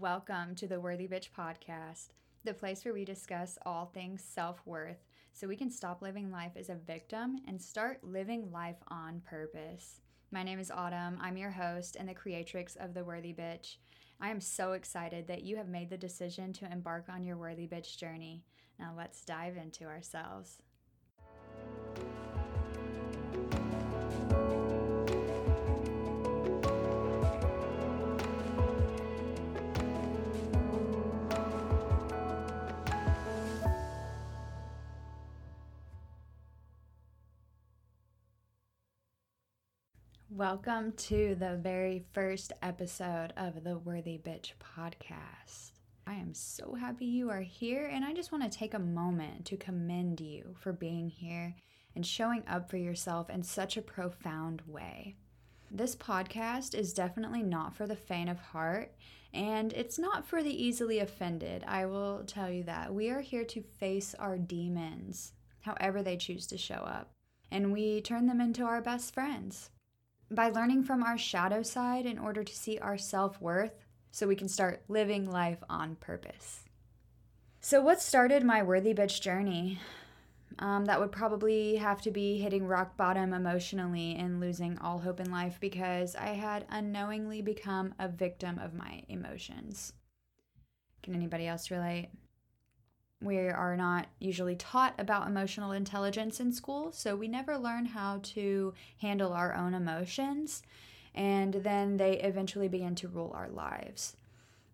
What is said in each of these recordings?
Welcome to the Worthy Bitch podcast, the place where we discuss all things self worth so we can stop living life as a victim and start living life on purpose. My name is Autumn. I'm your host and the creatrix of The Worthy Bitch. I am so excited that you have made the decision to embark on your Worthy Bitch journey. Now let's dive into ourselves. Welcome to the very first episode of the Worthy Bitch podcast. I am so happy you are here, and I just want to take a moment to commend you for being here and showing up for yourself in such a profound way. This podcast is definitely not for the faint of heart, and it's not for the easily offended. I will tell you that. We are here to face our demons, however they choose to show up, and we turn them into our best friends by learning from our shadow side in order to see our self worth so we can start living life on purpose. So, what started my worthy bitch journey? Um, that would probably have to be hitting rock bottom emotionally and losing all hope in life because I had unknowingly become a victim of my emotions. Can anybody else relate? We are not usually taught about emotional intelligence in school, so we never learn how to handle our own emotions, and then they eventually begin to rule our lives,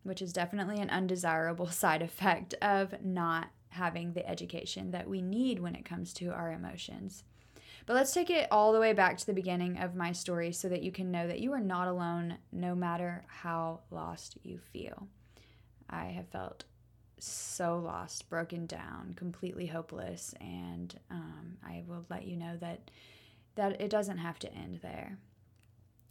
which is definitely an undesirable side effect of not having the education that we need when it comes to our emotions. But let's take it all the way back to the beginning of my story so that you can know that you are not alone no matter how lost you feel. I have felt so lost, broken down, completely hopeless, and um, I will let you know that that it doesn't have to end there.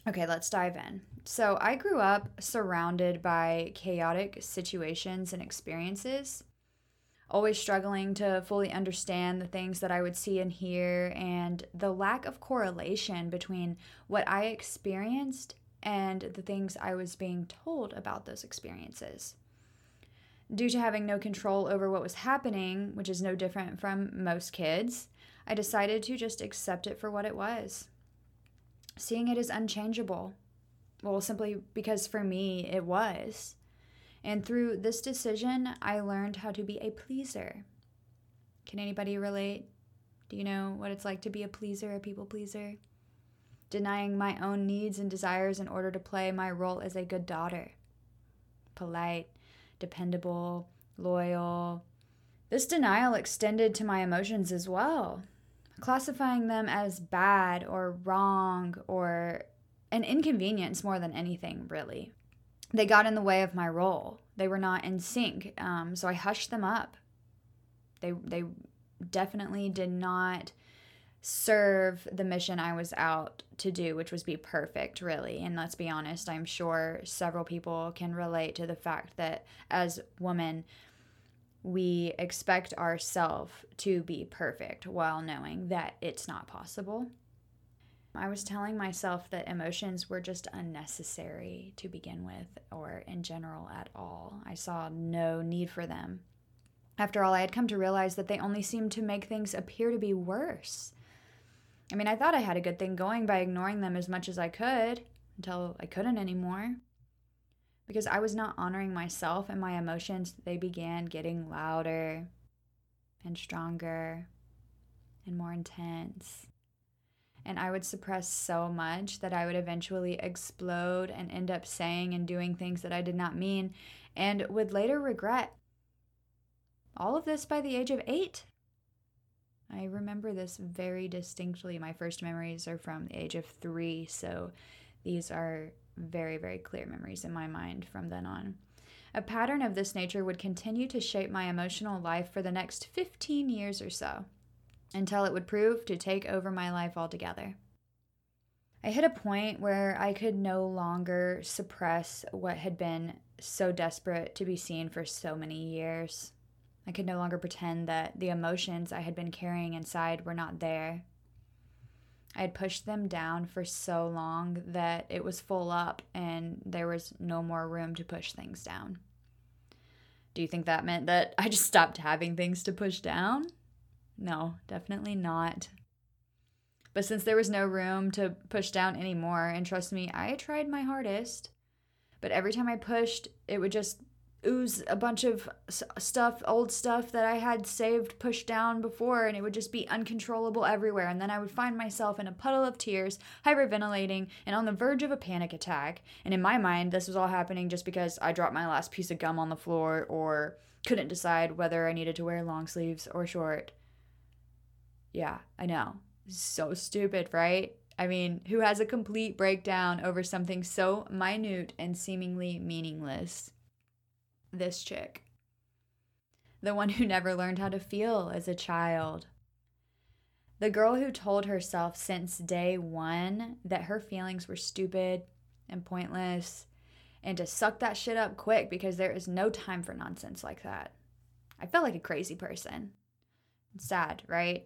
Okay, let's dive in. So, I grew up surrounded by chaotic situations and experiences, always struggling to fully understand the things that I would see and hear, and the lack of correlation between what I experienced and the things I was being told about those experiences. Due to having no control over what was happening, which is no different from most kids, I decided to just accept it for what it was. Seeing it as unchangeable. Well, simply because for me it was. And through this decision, I learned how to be a pleaser. Can anybody relate? Do you know what it's like to be a pleaser, a people pleaser? Denying my own needs and desires in order to play my role as a good daughter. Polite, dependable, loyal. This denial extended to my emotions as well, classifying them as bad or wrong or an inconvenience more than anything, really. They got in the way of my role. They were not in sync, um, so I hushed them up. They they definitely did not serve the mission I was out to do, which was be perfect, really. And let's be honest, I'm sure several people can relate to the fact that as women, we expect ourselves to be perfect while knowing that it's not possible. I was telling myself that emotions were just unnecessary to begin with, or in general at all. I saw no need for them. After all, I had come to realize that they only seemed to make things appear to be worse. I mean, I thought I had a good thing going by ignoring them as much as I could until I couldn't anymore. Because I was not honoring myself and my emotions, they began getting louder and stronger and more intense. And I would suppress so much that I would eventually explode and end up saying and doing things that I did not mean and would later regret. All of this by the age of eight. I remember this very distinctly. My first memories are from the age of three, so these are very, very clear memories in my mind from then on. A pattern of this nature would continue to shape my emotional life for the next 15 years or so, until it would prove to take over my life altogether. I hit a point where I could no longer suppress what had been so desperate to be seen for so many years. I could no longer pretend that the emotions I had been carrying inside were not there. I had pushed them down for so long that it was full up and there was no more room to push things down. Do you think that meant that I just stopped having things to push down? No, definitely not. But since there was no room to push down anymore, and trust me, I tried my hardest, but every time I pushed, it would just ooze a bunch of stuff, old stuff that I had saved, pushed down before, and it would just be uncontrollable everywhere. And then I would find myself in a puddle of tears, hyperventilating, and on the verge of a panic attack. And in my mind, this was all happening just because I dropped my last piece of gum on the floor or couldn't decide whether I needed to wear long sleeves or short. Yeah, I know. So stupid, right? I mean, who has a complete breakdown over something so minute and seemingly meaningless? This chick. The one who never learned how to feel as a child. The girl who told herself since day one that her feelings were stupid and pointless and to suck that shit up quick because there is no time for nonsense like that. I felt like a crazy person. Sad, right?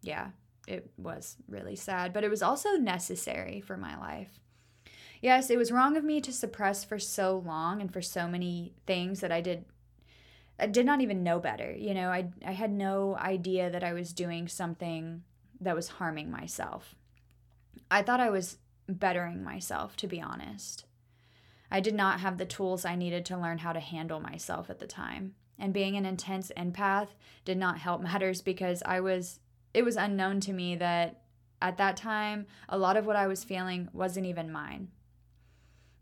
Yeah, it was really sad, but it was also necessary for my life. Yes, it was wrong of me to suppress for so long and for so many things that I did I did not even know better. You know, I I had no idea that I was doing something that was harming myself. I thought I was bettering myself, to be honest. I did not have the tools I needed to learn how to handle myself at the time. And being an intense empath did not help matters because I was it was unknown to me that at that time a lot of what I was feeling wasn't even mine.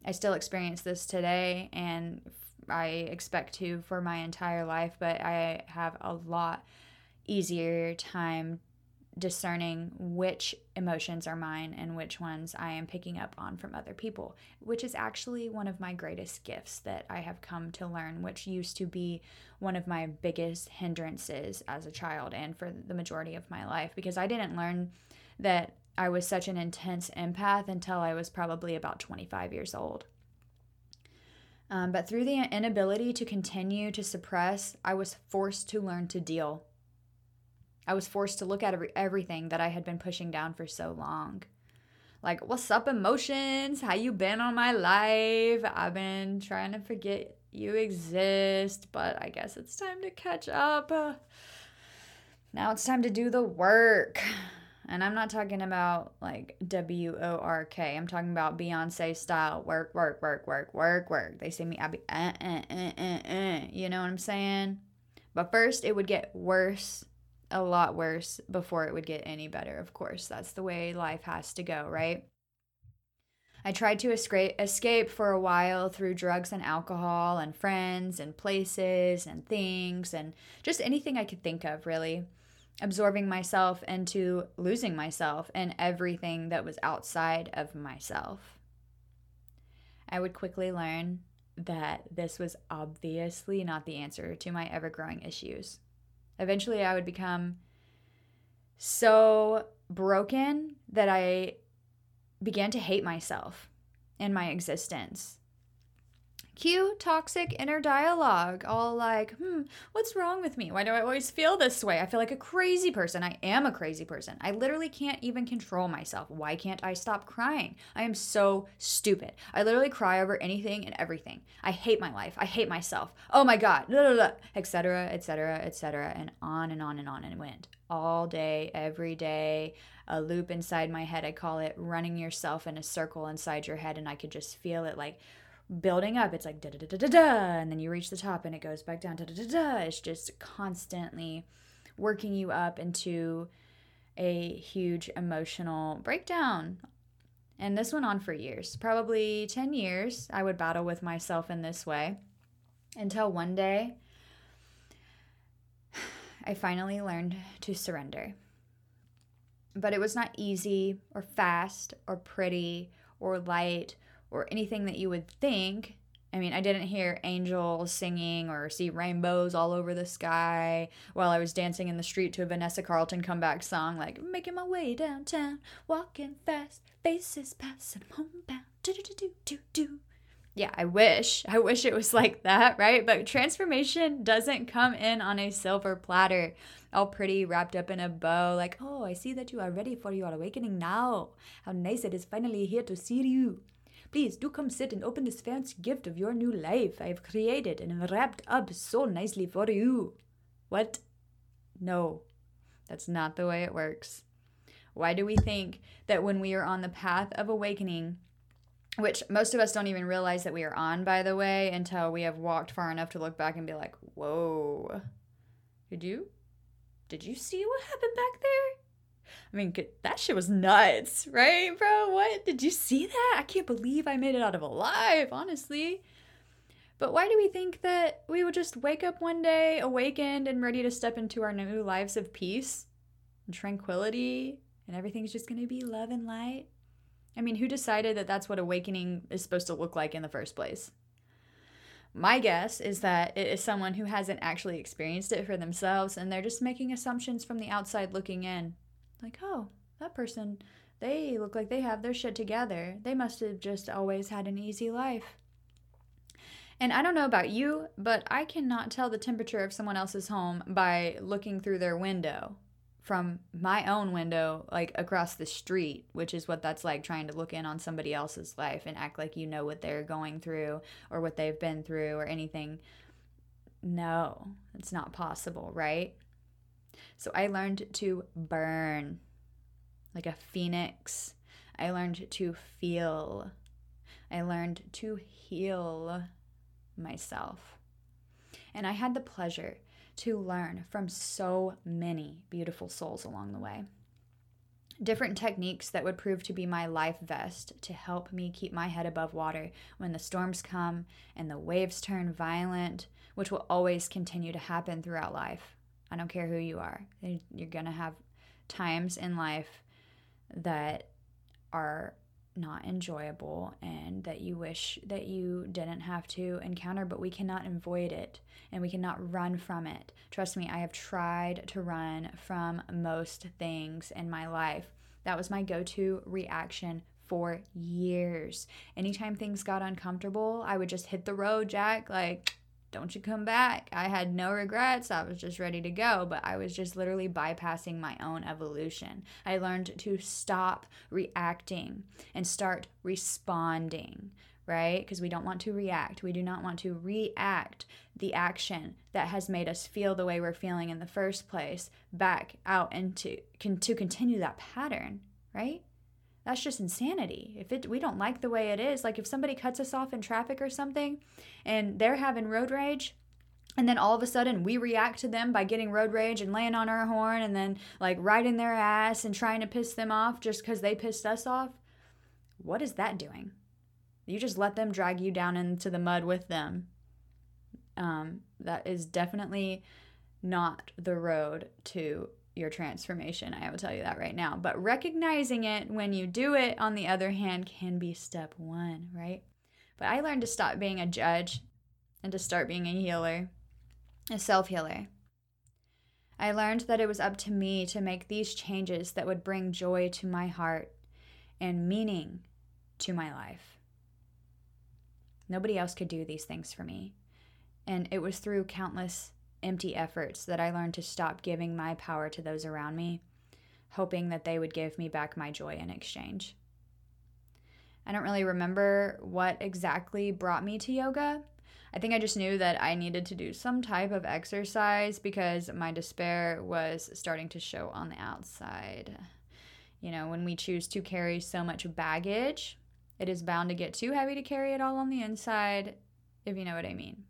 I still experience this today and I expect to for my entire life, but I have a lot easier time discerning which emotions are mine and which ones I am picking up on from other people, which is actually one of my greatest gifts that I have come to learn, which used to be one of my biggest hindrances as a child and for the majority of my life because I didn't learn that I was such an intense empath until I was probably about 25 years old. Um, but through the inability to continue to suppress, I was forced to learn to deal. I was forced to look at every, everything that I had been pushing down for so long. Like, what's up, emotions? How you been on my life? I've been trying to forget you exist, but I guess it's time to catch up. Now it's time to do the work. And I'm not talking about like W O R K. I'm talking about Beyonce style work, work, work, work, work, work. They see me, I'll be, uh, uh, uh, uh, uh. You know what I'm saying? But first, it would get worse, a lot worse, before it would get any better, of course. That's the way life has to go, right? I tried to escape for a while through drugs and alcohol and friends and places and things and just anything I could think of, really absorbing myself into losing myself and everything that was outside of myself. I would quickly learn that this was obviously not the answer to my ever growing issues. Eventually, I would become so broken that I began to hate myself and my existence. Cue toxic inner dialogue, all like, hmm, what's wrong with me? Why do I always feel this way? I feel like a crazy person. I am a crazy person. I literally can't even control myself. Why can't I stop crying? I am so stupid. I literally cry over anything and everything. I hate my life. I hate myself. Oh my God, etc., etc., etc., and on and on and on and went all day, every day, a loop inside my head. I call it running yourself in a circle inside your head, and I could just feel it like building up. It's like da da da da da and then you reach the top and it goes back down da da da da. It's just constantly working you up into a huge emotional breakdown. And this went on for years, probably 10 years. I would battle with myself in this way until one day I finally learned to surrender. But it was not easy or fast or pretty or light or anything that you would think. I mean, I didn't hear angels singing or see rainbows all over the sky while I was dancing in the street to a Vanessa Carlton comeback song, like making my way downtown, walking fast, faces passing, homebound, do do do do do. Yeah, I wish. I wish it was like that, right? But transformation doesn't come in on a silver platter, all pretty wrapped up in a bow. Like, oh, I see that you are ready for your awakening now. How nice it is finally here to see you. Please do come sit and open this fancy gift of your new life I have created and wrapped up so nicely for you. What? No, that's not the way it works. Why do we think that when we are on the path of awakening, which most of us don't even realize that we are on, by the way, until we have walked far enough to look back and be like, whoa, did you? Did you see what happened back there? I mean, that shit was nuts, right, bro? What? Did you see that? I can't believe I made it out of alive, honestly. But why do we think that we would just wake up one day awakened and ready to step into our new lives of peace and tranquility and everything's just going to be love and light? I mean, who decided that that's what awakening is supposed to look like in the first place? My guess is that it is someone who hasn't actually experienced it for themselves and they're just making assumptions from the outside looking in. Like, oh, that person, they look like they have their shit together. They must have just always had an easy life. And I don't know about you, but I cannot tell the temperature of someone else's home by looking through their window from my own window, like across the street, which is what that's like trying to look in on somebody else's life and act like you know what they're going through or what they've been through or anything. No, it's not possible, right? So I learned to burn like a phoenix. I learned to feel. I learned to heal myself. And I had the pleasure to learn from so many beautiful souls along the way. Different techniques that would prove to be my life vest to help me keep my head above water when the storms come and the waves turn violent, which will always continue to happen throughout life. I don't care who you are, you're going to have times in life that are not enjoyable and that you wish that you didn't have to encounter, but we cannot avoid it and we cannot run from it. Trust me, I have tried to run from most things in my life. That was my go to reaction for years. Anytime things got uncomfortable, I would just hit the road, Jack. Like, don't you come back. I had no regrets. I was just ready to go, but I was just literally bypassing my own evolution. I learned to stop reacting and start responding, right? Because we don't want to react. We do not want to react the action that has made us feel the way we're feeling in the first place back out into to continue that pattern, right? That's just insanity. If it we don't like the way it is, like if somebody cuts us off in traffic or something and they're having road rage, and then all of a sudden we react to them by getting road rage and laying on our horn and then like riding their ass and trying to piss them off just because they pissed us off. What is that doing? You just let them drag you down into the mud with them. Um, that is definitely not the road to your transformation. I will tell you that right now. But recognizing it when you do it, on the other hand, can be step one, right? But I learned to stop being a judge and to start being a healer, a self healer. I learned that it was up to me to make these changes that would bring joy to my heart and meaning to my life. Nobody else could do these things for me. And it was through countless empty efforts that I learned to stop giving my power to those around me, hoping that they would give me back my joy in exchange. I don't really remember what exactly brought me to yoga. I think I just knew that I needed to do some type of exercise because my despair was starting to show on the outside. You know, when we choose to carry so much baggage, it is bound to get too heavy to carry it all on the inside, if you know what I mean.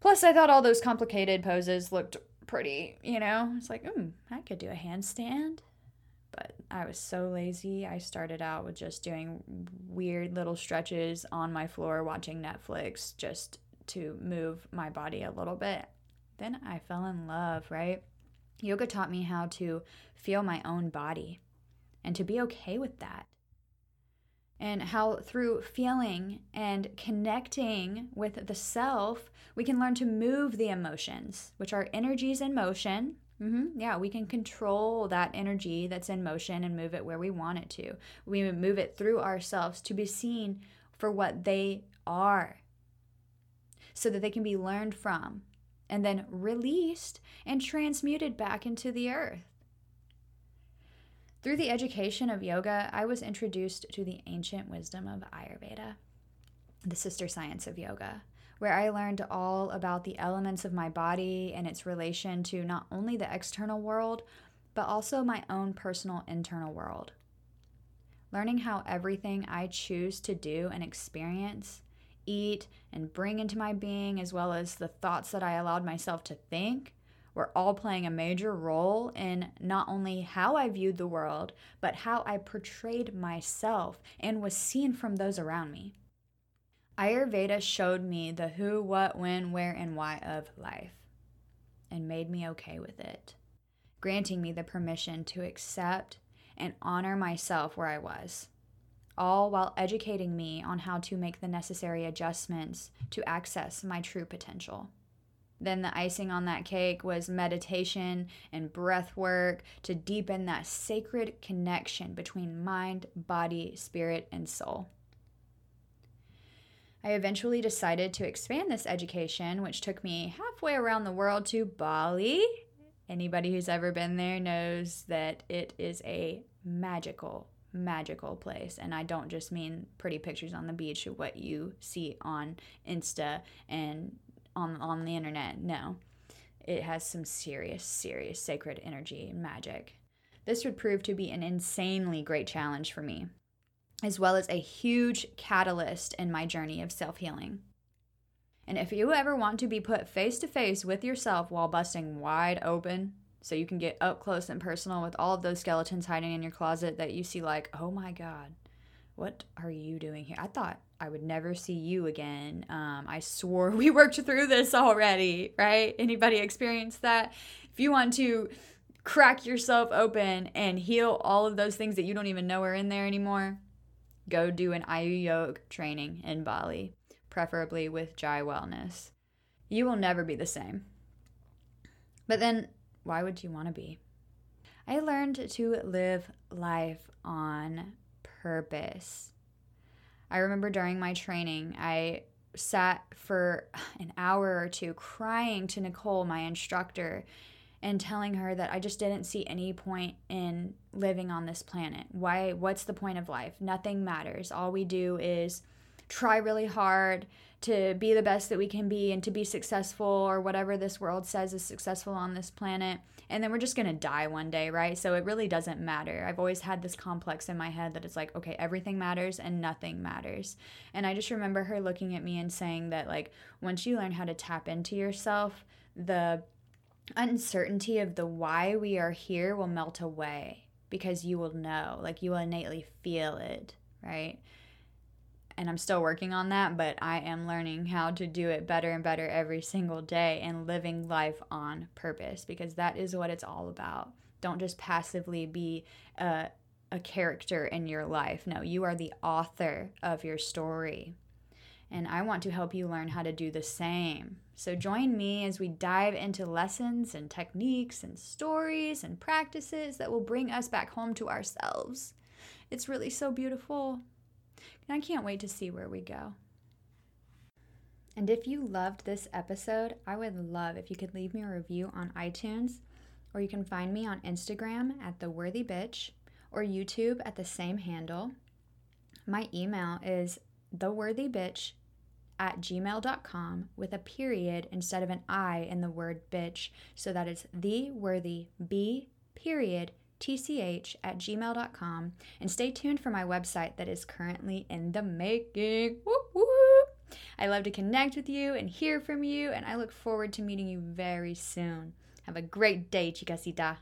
Plus, I thought all those complicated poses looked pretty, you know? It's like, hmm, I could do a handstand. But I was so lazy. I started out with just doing weird little stretches on my floor watching Netflix just to move my body a little bit. Then I fell in love, right? Yoga taught me how to feel my own body and to be okay with that and how through feeling and connecting with the self, we can learn to move the emotions, which are energies in motion. Mm-hmm. Yeah, we can control that energy that's in motion and move it where we want it to. We move it through ourselves to be seen for what they are so that they can be learned from and then released and transmuted back into the earth. Through the education of yoga, I was introduced to the ancient wisdom of Ayurveda, the sister science of yoga, where I learned all about the elements of my body and its relation to not only the external world, but also my own personal internal world. Learning how everything I choose to do and experience, eat, and bring into my being, as well as the thoughts that I allowed myself to think, were all playing a major role in not only how I viewed the world, but how I portrayed myself and was seen from those around me. Ayurveda showed me the who, what, when, where, and why of life and made me okay with it, granting me the permission to accept and honor myself where I was, all while educating me on how to make the necessary adjustments to access my true potential. Then the icing on that cake was meditation and breath work to deepen that sacred connection between mind, body, spirit, and soul. I eventually decided to expand this education, which took me halfway around the world to Bali. Anybody who's ever been there knows that it is a magical, magical place. And I don't just mean pretty pictures on the beach what you see on Insta and on on the internet. No. It has some serious, serious sacred energy and magic. This would prove to be an insanely great challenge for me, as well as a huge catalyst in my journey of self healing. And if you ever want to be put face to face with yourself while busting wide open, so you can get up close and personal with all of those skeletons hiding in your closet that you see, like, oh my God, what are you doing here? I thought I would never see you again. Um, I swore we worked through this already, right? Anybody experience that? If you want to crack yourself open and heal all of those things that you don't even know are in there anymore, go do an Ayu Yoga training in Bali, preferably with Jai Wellness. You will never be the same. But then, why would you want to be? I learned to live life on purpose. I remember during my training, I sat for an hour or two crying to Nicole, my instructor, and telling her that I just didn't see any point in living on this planet. Why what's the point of life? Nothing matters. All we do is try really hard to be the best that we can be and to be successful or whatever this world says is successful on this planet. And then we're just going to die one day, right? So it really doesn't matter. I've always had this complex in my head that it's like, okay, everything matters and nothing matters. And I just remember her looking at me and saying that, like, once you learn how to tap into yourself, the uncertainty of the why we are here will melt away because you will know, like, you will innately feel it, right? And I'm still working on that, but I am learning how to do it better and better every single day and living life on purpose because that is what it's all about. Don't just passively be a, a character in your life. No, you are the author of your story. And I want to help you learn how to do the same. So join me as we dive into lessons and techniques and stories and practices that will bring us back home to ourselves. It's really so beautiful. And I can't wait to see where we go. And if you loved this episode, I would love if you could leave me a review on iTunes, or you can find me on Instagram at The Worthy Bitch, or YouTube at the same handle. My email is theworthybitch at gmail.com with a period instead of an I in the word bitch. So that is the worthy B period tch at gmail.com and stay tuned for my website that is currently in the making. Whoop, whoop. I love to connect with you and hear from you, and I look forward to meeting you very soon. Have a great day, chicasita.